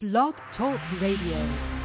Blog Talk Radio.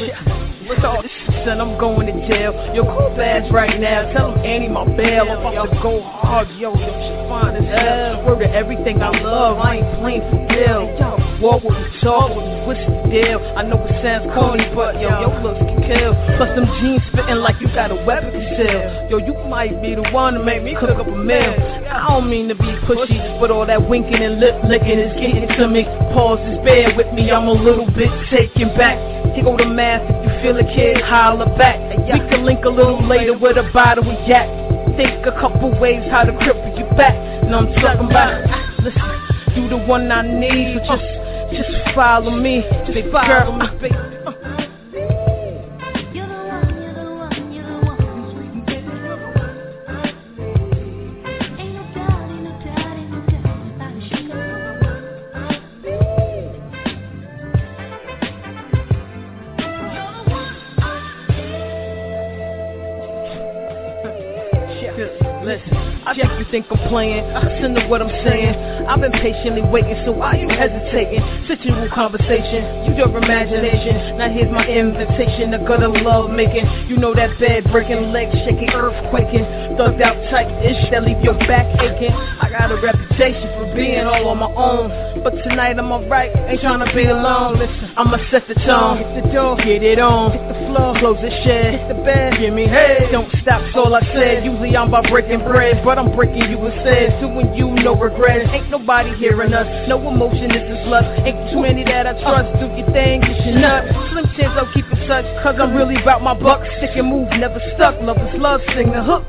Shit, I'm going to jail. Yo, call fast right now. Tell him Annie my bail. I'm about to go hard. Yo, yo, she fine as hell. Word to everything I love. I ain't playing for Bill. Yo, walk with me, talk with me. What's the deal? I know it sounds corny, but yo, yo, looks can kill. Plus them jeans fitting like you got a weapon concealed. Yo, you might be the one to make me cook up a meal. I don't mean to be pushy, but all that winking and lip licking is getting to me. Pause is bear with me. I'm a little bit taken back. Here go the math. If you feel a kid, holler back. We can link a little later with a bottle of yak. Think a couple ways how to cripple you back. And I'm talking about, listen, you the one I need, but just, just follow me. Just follow playing. Listen to what I'm saying. I've been patiently waiting, so why you hesitating? Sensual conversation, use your imagination. Now here's my invitation, to of love making. You know that bed breaking, legs shaking, earth quaking. Thugged out tight ish that leave your back aching. I got a reputation for being all on my own. But tonight I'm alright, ain't trying to be alone. Listen, I'ma set the tone. Hit the door, get it on. Hit the floor, close the shed. Hit the bed, give me head. Don't stop, that's all I said. Usually I'm about breaking bread, but I'm breaking you instead. Doing you, no regrets. Ain't nobody hearing us. No emotion, this is lust. Ain't too many that I trust. Do your thing, get your nut. Slim chance I'll keep in touch, cause I'm really about my buck. Stick and move, never stuck. Love is love, sing the hook.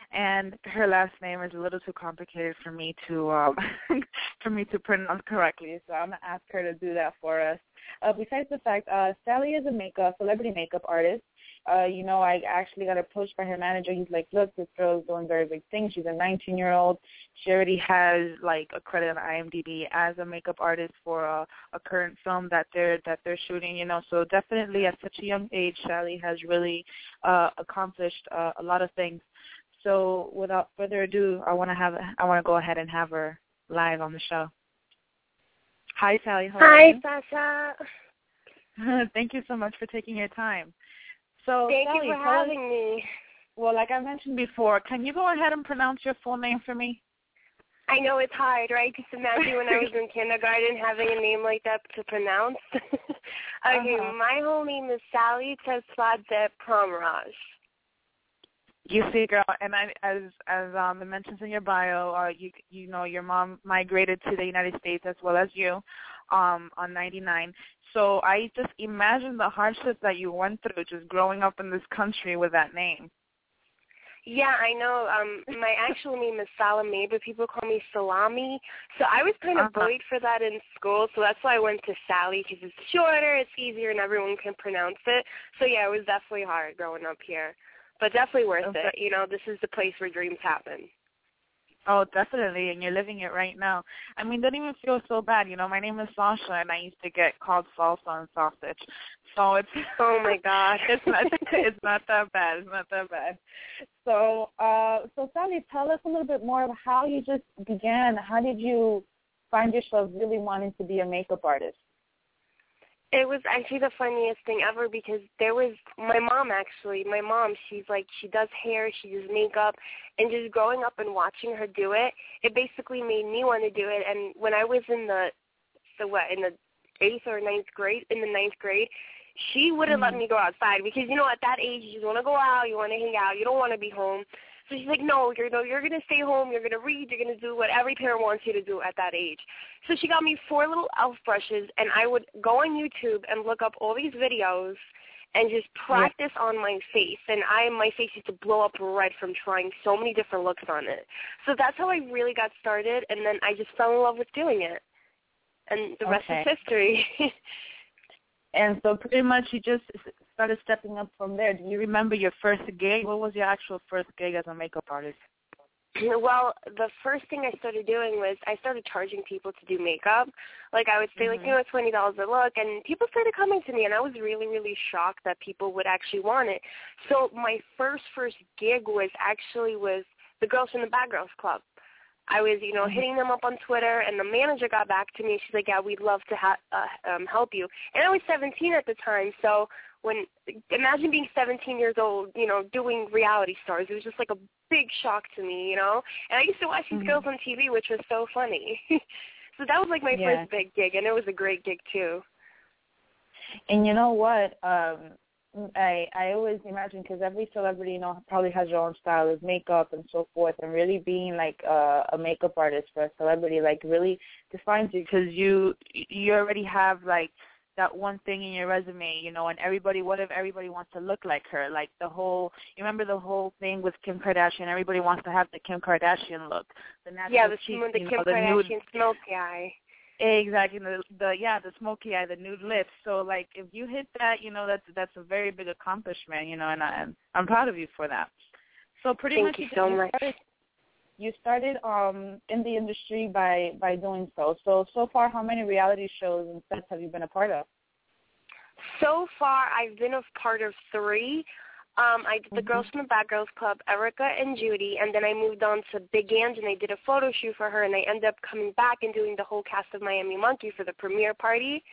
and her last name is a little too complicated for me to um, for me to pronounce correctly. So I'm gonna ask her to do that for us. Uh, besides the fact, uh, Sally is a makeup celebrity makeup artist. Uh, you know, I actually got approached by her manager. He's like, look, this girl is doing very big things. She's a 19-year-old. She already has like a credit on IMDb as a makeup artist for a, a current film that they're that they're shooting. You know, so definitely at such a young age, Sally has really uh, accomplished uh, a lot of things. So without further ado, I want to have I want to go ahead and have her live on the show. Hi, Sally. Hi. Sasha. Thank you so much for taking your time. So, Thank Sally, you for having me. Well, like I mentioned before, can you go ahead and pronounce your full name for me? I know it's hard, right? Just imagine when I was in kindergarten having a name like that to pronounce. okay, Uh-huh. my whole name is Sally Tsertsvadze Pramraj. You see, girl, and I, as as um, it mentions in your bio, uh, you you know your mom migrated to the United States as well as you, um, on '99. So I just imagine the hardships that you went through just growing up in this country with that name. Yeah, I know. Um, my actual name is Salome, but people call me Salami. So I was kind of Uh-huh. bullied for that in school, so that's why I went to Sally because it's shorter, it's easier, and everyone can pronounce it. So yeah, it was definitely hard growing up here, but definitely worth Okay. it. You know, this is the place where dreams happen. Oh, definitely, and you're living it right now. I mean, don't even feel so bad. You know, my name is Sasha, and I used to get called salsa and sausage, so it's Oh my God. it's not it's not that bad. It's not that bad. So, uh, so Sally, tell us a little bit more of how you just began. How did you find yourself really wanting to be a makeup artist? It was actually the funniest thing ever because there was my mom actually. My mom, she's like she does hair, she does makeup, and just growing up and watching her do it, it basically made me want to do it. And when I was in the the what in the eighth or ninth grade, in the ninth grade, she wouldn't let mm. me go outside because you know at that age you just want to go out, you want to hang out, you don't want to be home. So she's like, no, you're no, you're gonna stay home, you're gonna read, you're gonna do what every parent wants you to do at that age. So she got me four little elf brushes, and I would go on YouTube and look up all these videos and just practice on my face. And I, my face used to blow up red from trying so many different looks on it. So that's how I really got started, and then I just fell in love with doing it. And the rest Okay. is history. And so, pretty much, you just started stepping up from there. Do you remember your first gig? What was your actual first gig as a makeup artist? Well, the first thing I started doing was I started charging people to do makeup. Like I would say, like Mhm. you know, twenty dollars a look, and people started coming to me, and I was really, really shocked that people would actually want it. So my first first gig was actually with the Girls from the Bad Girls Club. I was, you know, hitting them up on Twitter, and the manager got back to me. She's like, "Yeah, we'd love to ha- uh, um, help you." And I was 17 at the time, so when imagine being 17 years old, you know, doing reality stars. It was just like a big shock to me, you know. And I used to watch these Mhm. girls on TV, which was so funny. so that was like my Yeah. first big gig, and it was a great gig too. And you know what? Um, I I always imagine because every celebrity, you know, probably has their own style of makeup and so forth, and really being like a, a makeup artist for a celebrity, like really defines you because you you already have like that one thing in your resume, you know, and everybody, what if everybody wants to look like her? Like the whole, you remember the whole thing with Kim Kardashian? Everybody wants to have the Kim Kardashian look. The natural Yeah, the, cheeks, the Kim know, the Kardashian nude smoky eye. Exactly. The the yeah, the smoky eye, the nude lips. So like if you hit that, you know, that's that's a very big accomplishment, you know, and I I'm proud of you for that. So pretty Thank much you so much. Started, you started um in the industry by by doing so. So so far how many reality shows and sets have you been a part of? So far, I've been a part of three. Um, I did the Mhm. Girls from the Bad Girls Club, Erica and Judy, and then I moved on to Big Ang, and I did a photo shoot for her, and I ended up coming back and doing the whole cast of Miami Monkey for the premiere party.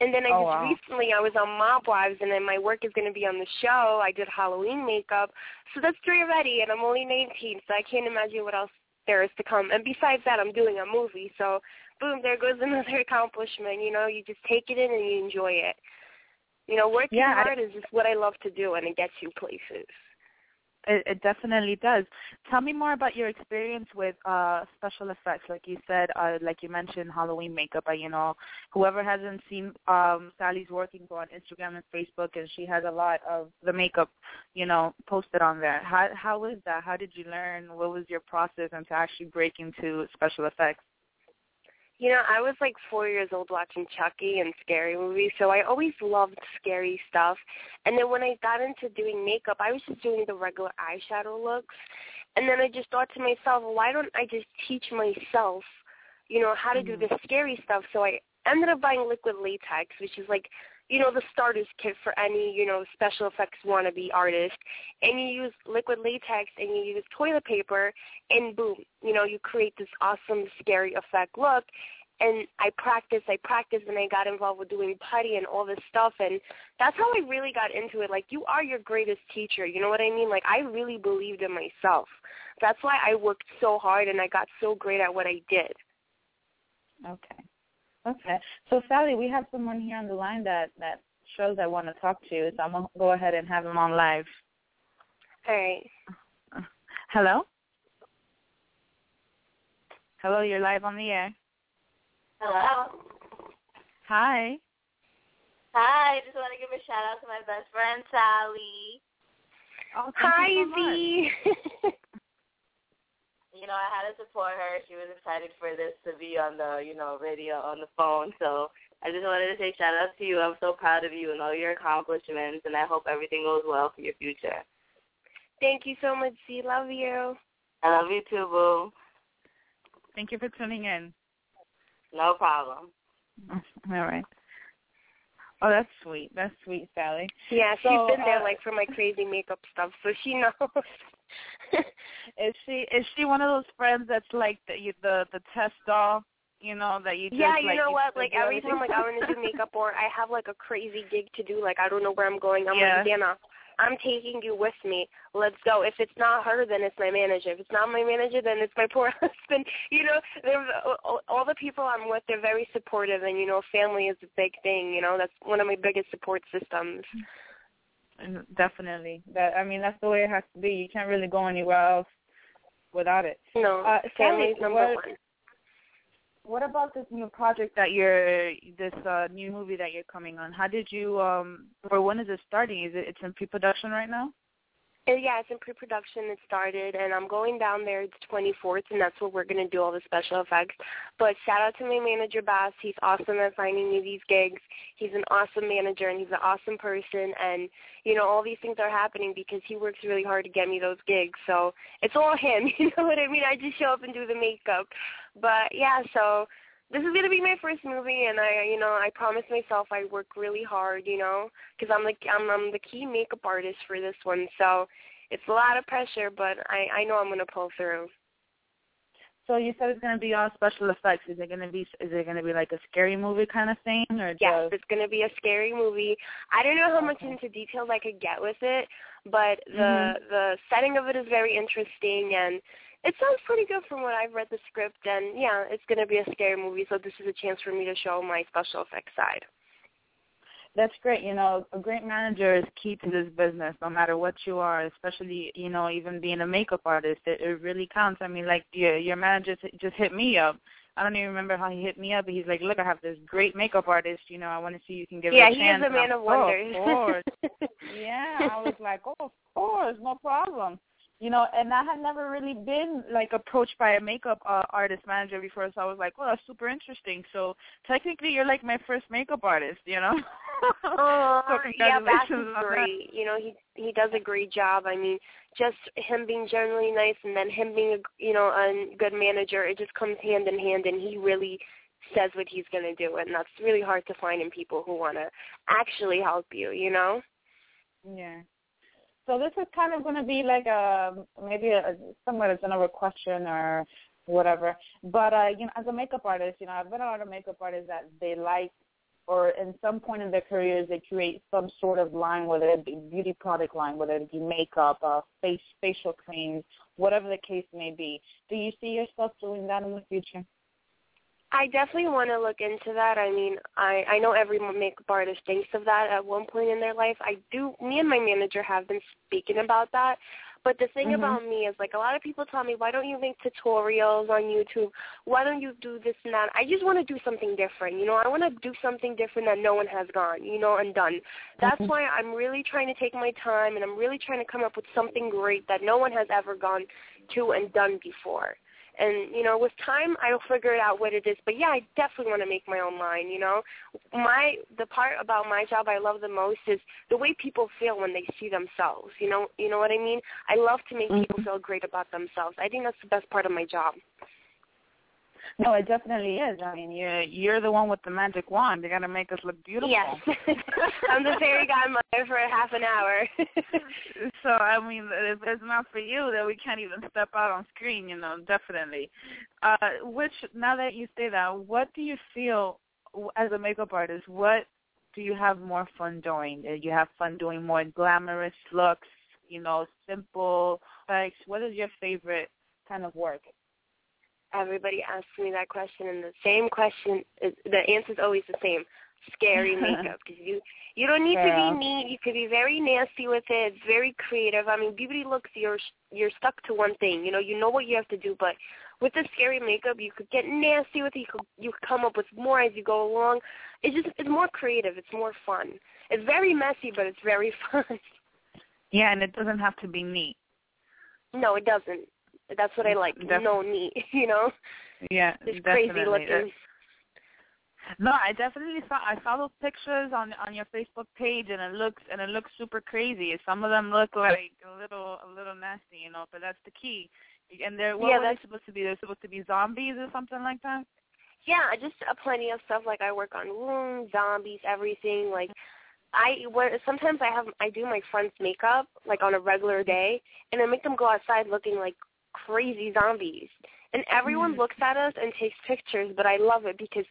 And then I Oh, just wow. recently, I was on Mob Wives, and then my work is going to be on the show. I did Halloween makeup, so that's three already, and I'm only 19, so I can't imagine what else there is to come. And besides that, I'm doing a movie, so boom, there goes another accomplishment. You know, you just take it in and you enjoy it. You know, working Yeah, I- hard is just what I love to do, and it gets you places. It, it definitely does. Tell me more about your experience with uh special effects. Like you said, uh, like you mentioned, Halloween makeup. Uh, you know, whoever hasn't seen um Sally's working on Instagram and Facebook, and she has a lot of the makeup, you know, posted on there. How how is that? How did you learn? What was your process into actually break into special effects? You know, I was like four years old watching Chucky and scary movies, so I always loved scary stuff. And then when I got into doing makeup, I was just doing the regular eyeshadow looks. And then I just thought to myself, why don't I just teach myself, you know, how to do mm-hmm. the scary stuff? So I ended up buying liquid latex, which is like, you know, the starter's kit for any, you know, special effects wannabe artist. And you use liquid latex and you use toilet paper and boom, you know, you create this awesome scary effect look. And I practiced, I practiced, and I got involved with doing putty and all this stuff. And that's how I really got into it. Like, you are your greatest teacher. You know what I mean? Like, I really believed in myself. That's why I worked so hard and I got so great at what I did. Okay. Okay. So Sally, we have someone here on the line that that shows I want to talk to you, so I'm gonna go ahead and have him on live. All right. Hello. Hello, you're live on the air. Hello. Hi. Hi, I just want to give a shout out to my best friend Sally. Oh, Hi, so Z. you know, I had to support her. She was excited for this to be on the, you know, radio on the phone. So I just wanted to say shout out to you. I'm so proud of you and all your accomplishments, and I hope everything goes well for your future. Thank you so much, Z. Love you. I love you too, boo. Thank you for tuning in. No problem. All right. Oh, that's sweet. That's sweet, Sally. Yeah, she's So, been there uh, like for my crazy makeup stuff, so she knows. Is she is she one of those friends that's like the the the test doll? You know that you just yeah, you like, know what? Like every time like I want to do makeup or I have like a crazy gig to do, like I don't know where I'm going. I'm Yeah. like, Dana, I'm taking you with me. Let's go. If it's not her, then it's my manager. If it's not my manager, then it's my poor husband. You know, they're, all- all the people I'm with, they're very supportive, and you know, family is a big thing. You know, that's one of my biggest support systems. And Definitely. That I mean that's the way it has to be. You can't really go anywhere else without it. Know, Uh, family's Sally, number what- one. What about this new project that you're this uh new movie that you're coming on? How did you um or when is it starting? Is it it's in pre production right now? Uh, yeah, it's in pre-production. It started, and I'm going down there the 24th, and that's where we're going to do all the special effects. But shout out to my manager, Bass. He's awesome at finding me these gigs. He's an awesome manager, and he's an awesome person. And, you know, all these things are happening because he works really hard to get me those gigs. So it's all him, you know what I mean? I just show up and do the makeup. But, yeah, so this is going to be my first movie, and I, you know, I promised myself I work really hard, you know, because I'm the I'm, I'm the key makeup artist for this one. So it's a lot of pressure, but I I know I'm going to pull through. So you said it's gonna be all special effects. Is it gonna be is it gonna be like a scary movie kind of thing or Yes, just it's going to be a scary movie. I don't know how much Okay. into details I could get with it, but the Mhm. the setting of it is very interesting and it sounds pretty good from what I've read the script and yeah, it's going to be a scary movie, so this is a chance for me to show my special effects side. That's great. You know, a great manager is key to this business, no matter what you are. Especially, you know, even being a makeup artist, it, it really counts. I mean, like your your manager just, just hit me up. I don't even remember how he hit me up, but he's like, "Look, I have this great makeup artist. You know, I want to see you can give yeah, it a he is a man of like, "Oh, of course. yeah, I was like, "Oh, of course, no problem." You know, and I had never really been like approached by a makeup uh, artist manager before, so I was like, "Well, that's super interesting." So technically, you're like my first makeup artist. You know. Oh, so yeah, Bass congratulations is great. You know, he he does a great job. I mean, just him being generally nice, and then him being a you know a good manager, it just comes hand in hand, and he really says what he's going to do, and that's really hard to find in people who want to actually help you. You know. Yeah. So this is kind of going to be like a maybe a somewhat general question or whatever. But uh, you know, as a makeup artist, you know, I've met a lot of makeup artists that they like, or in some point in their careers, they create some sort of line, whether it be beauty product line, whether it be makeup, uh, face facial creams, whatever the case may be. Do you see yourself doing that in the future? I definitely want to look into that. I mean, I I know every makeup artist thinks of that at one point in their life. I do. Me and my manager have been speaking about that. But the thing Mhm. about me is, like, a lot of people tell me, why don't you make tutorials on YouTube? Why don't you do this and that? I just want to do something different. You know, I want to do something different that no one has gone, you know, and done. That's Mhm. why I'm really trying to take my time, and I'm really trying to come up with something great that no one has ever gone to and done before. And you know, with time, I'll figure it out what it is. But yeah, I definitely want to make my own line. You know, my the part about my job I love the most is the way people feel when they see themselves. You know, you know what I mean. I love to make people mm-hmm. feel great about themselves. I think that's the best part of my job. No, it definitely is. I mean, you're you're the one with the magic wand. You got to make us look beautiful. Yes, I'm the fairy godmother for half an hour. so I mean, if it's not for you, then we can't even step out on screen. You know, definitely. Uh, which now that you say that, what do you feel as a makeup artist? What do you have more fun doing? Do you have fun doing more glamorous looks? You know, simple Like, What is your favorite kind of work? Everybody asks me that question, and the same question is the answer is always the same: scary makeup. Because you you don't need Yeah. to be neat. You could be very nasty with it. It's very creative. I mean, beauty looks you're you're stuck to one thing. You know, you know what you have to do, but with the scary makeup, you could get nasty with it. You could you could come up with more as you go along. It's just it's more creative. It's more fun. It's very messy, but it's very fun. Yeah, and it doesn't have to be neat. No, it doesn't. That's what I like. Def- no neat, you know. Yeah, It's definitely. crazy looking. No, I definitely saw I saw those pictures on on your Facebook page, and it looks and it looks super crazy. Some of them look like a little a little nasty, you know, but that's the key. And they're what Yeah, were they that's- supposed to be? They're supposed to be zombies or something like that. Yeah, just uh, plenty of stuff. Like I work on rooms, zombies, everything. Like I when sometimes I have I do my friends' makeup like on a regular day, and I make them go outside looking like crazy zombies. And everyone Mhm. looks at us and takes pictures, but I love it because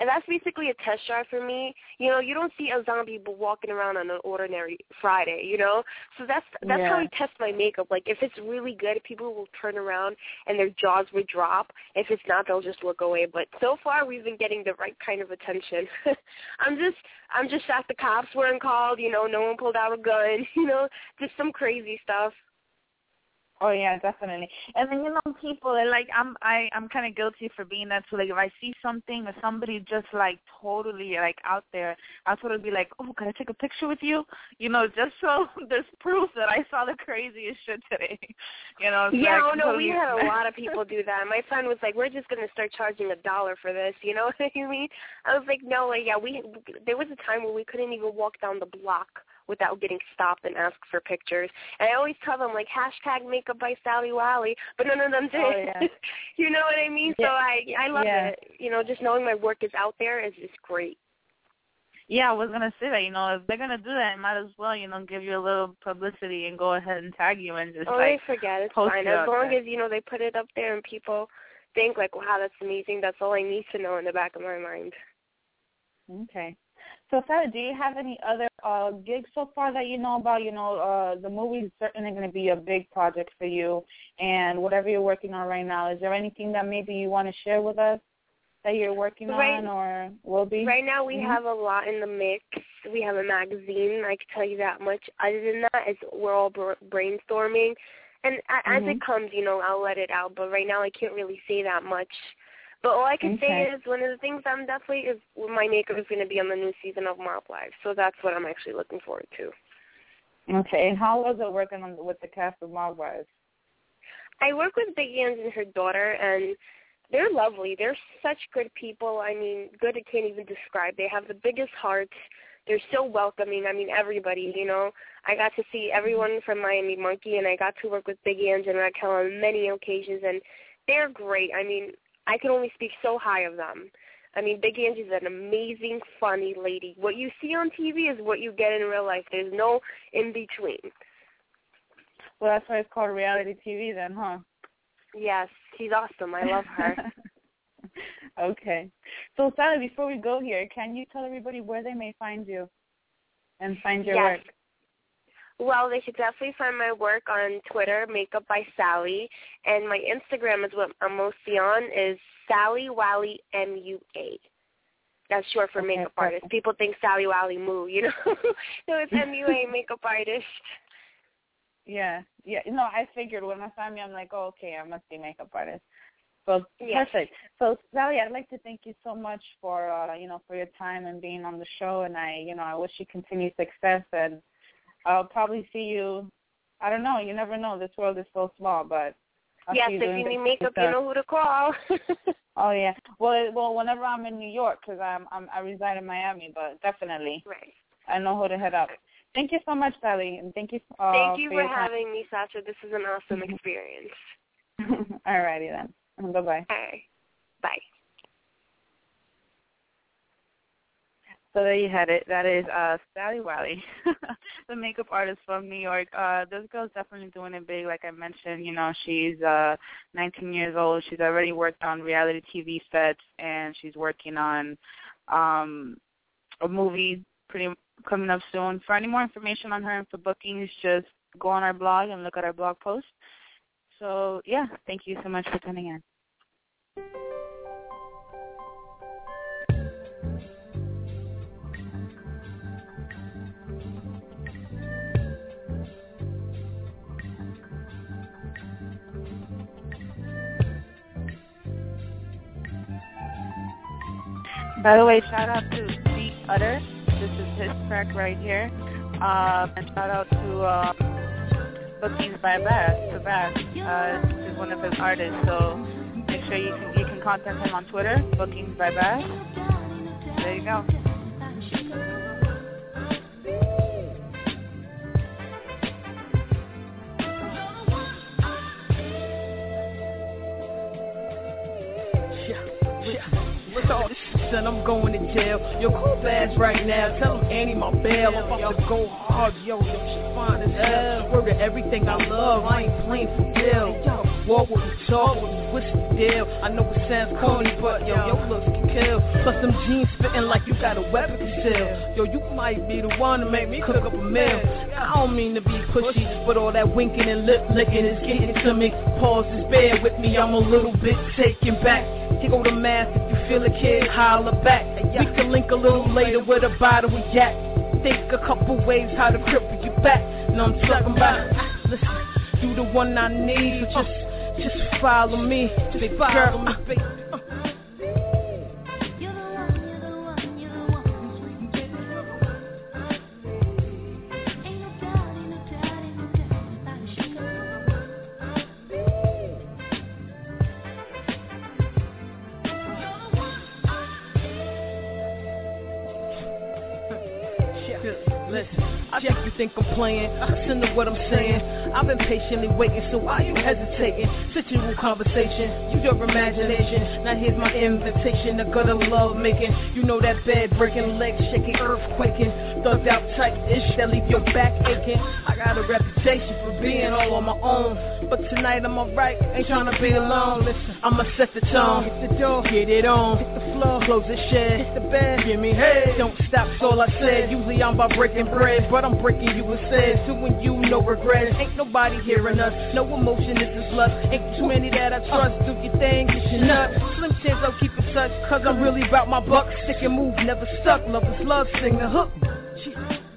and that's basically a test drive for me. You know, you don't see a zombie walking around on an ordinary Friday, you know? So that's that's how I test my makeup. Like if it's really good, people will turn around and their jaws would drop. If it's not, they'll just look away. But so far we've been getting the right kind of attention. I'm just I'm just shocked the cops weren't called, you know, no one pulled out a gun, you know, just some crazy stuff. Oh yeah, definitely. And then you know, people are like I'm I I'm kind of guilty for being that too. Like if I see something or somebody just like totally like out there, I'll sort of be like, oh, can I take a picture with you? You know, just so there's proof that I saw the craziest shit today. you know. It's Yeah, oh no, we totally- had a lot of people do that. My friend was like, "We're just gonna start charging a dollar for this." You know what I mean? I was like, "No, like, yeah, we." There was a time where we couldn't even walk down the block without getting stopped and asked for pictures. And I always tell them like hashtag makeup by Sally Wally, but none of them oh, did. Oh, yeah. you know what I mean? So I I love Yeah. it. You know, just knowing my work is out there is just great. Yeah, I was gonna say that. You know, if they're gonna do that, might as well, you know, give you a little publicity and go ahead and tag you and just Oh, like they forget. It's fine as long there. as you know they put it up there and people think like, "Wow, that's amazing." That's all I need to know in the back of my mind. Okay. So, Sally, do you have any other uh, gigs so far that you know about? You know, uh, the movie is certainly going to be a big project for you, and whatever you're working on right now, is there anything that maybe you want to share with us that you're working Right- on or will be? Right now, we Mhm. have a lot in the mix. We have a magazine. I can tell you that much. Other than that, it's, we're all br- brainstorming, and a- as it Mhm. comes, you know, I'll let it out. But right now, I can't really say that much. But all I can say is one of the things I'm definitely is my makeup is going to be on the new season of Mob Wives. So that's what I'm actually looking forward to. Okay. And how was it working on with the cast of Mob Wives? I work with Big Ang and her daughter, and they're lovely. They're such good people. I mean, good I can't even describe. They have the biggest hearts. They're so welcoming. I mean, everybody. You know, I got to see everyone from Miami Monkey, and I got to work with Big Ang and Raquel on many occasions, and they're great. I mean, I can only speak so high of them. I mean, Big Ang is an amazing, funny lady. What you see on TV is what you get in real life. There's no in between. Well, that's why it's called reality TV, then, huh? Yes, she's awesome. I love her. okay. So, Sally, before we go here, can you tell everybody where they may find you and find your Yes. work? Well, they should definitely find my work on Twitter, Makeup by Sally, and my Instagram is what I'm mostly on is Sally Wally M U A. That's short for Okay, makeup artist. People think Sally Wally Moo, you know. no, it's M U A makeup artist. Yeah, yeah. No, I figured when I found me, I'm like, oh, okay, I must be makeup artist. So Yes. perfect. So Sally, I'd like to thank you so much for uh, you know for your time and being on the show, and I you know I wish you continued success, and I'll probably see you. I don't know. You never know. This world is so small, but I'll yes, if you need makeup, you know who to call. Oh yeah. Well, well, whenever I'm in New York, because I'm, I'm I reside in Miami, but definitely right. I know who to hit up. Thank you so much, Sally, and thank you. Uh, Thank you for for your time. having me, Sasha. This is an awesome experience. All righty then. Bye bye. All right. Bye. So there you had it. That is uh Sally Wiley, the makeup artist from New York. Uh this girl's definitely doing it big, like I mentioned. You know, she's uh 19 years old. She's already worked on reality TV sets, and she's working on um a movie pretty coming up soon. For any more information on her and for bookings, just go on our blog and look at our blog post. So yeah, thank you so much for tuning in. By the way, shout out to Beat Utter. This is his track right here. Um, and shout out to um, Bookings by Bass, the Bass. Uh, is one of his artists, so make sure you can you can contact him on Twitter, Bookings by Bass. There you go. Going to jail. Yo, call Bass right now. Tell him Annie my bail. I'm about to go hard. Yo, yo, shit fine as hell. Word to everything I love. I ain't playing for deal. Yo, walk with me, talk with me. What's the deal? I know it sounds corny, but yo, yo looks can kill. Plus them jeans fitting like you got a weapon concealed. Yo, you might be the one to make me cook up a meal. I don't mean to be pushy, but all that winking and lip licking is getting to me. Pause is bear with me. I'm a little bit taken back. Here go the math. Feel a kid, holler back. We can link a little later with a bottle of yak. Think a couple ways how to cripple you back. Know I'm talking about. Listen, you the one I need, but just, just follow me, big girl. Uh, baby. Jeff, you think I'm playing? Listen to what I'm saying. I've been patiently waiting, so why you hesitating? Sensual conversation, use your imagination. Now here's my invitation to gutter love making. You know that bed breaking, leg shaking, earth quaking. Thugged out tight ish that leave your back aching. I got a reputation for being all on my own. But tonight I'm alright, ain't trying to be alone. Listen, I'ma set the tone, hit the door, get it on, floor, close the shed, hit the bed, give me head. Don't stop, all I said. Usually I'm about breaking bread, but I'm breaking you instead. Doing you, no regrets, Ain't nobody hearing us, no emotion, this is lust. Ain't too many that I trust. Do your thing, get your nut. Slim chance I'll keep in touch, cause I'm really about my buck. Stick and move, never stuck. Love is love, sing the hook. Jesus.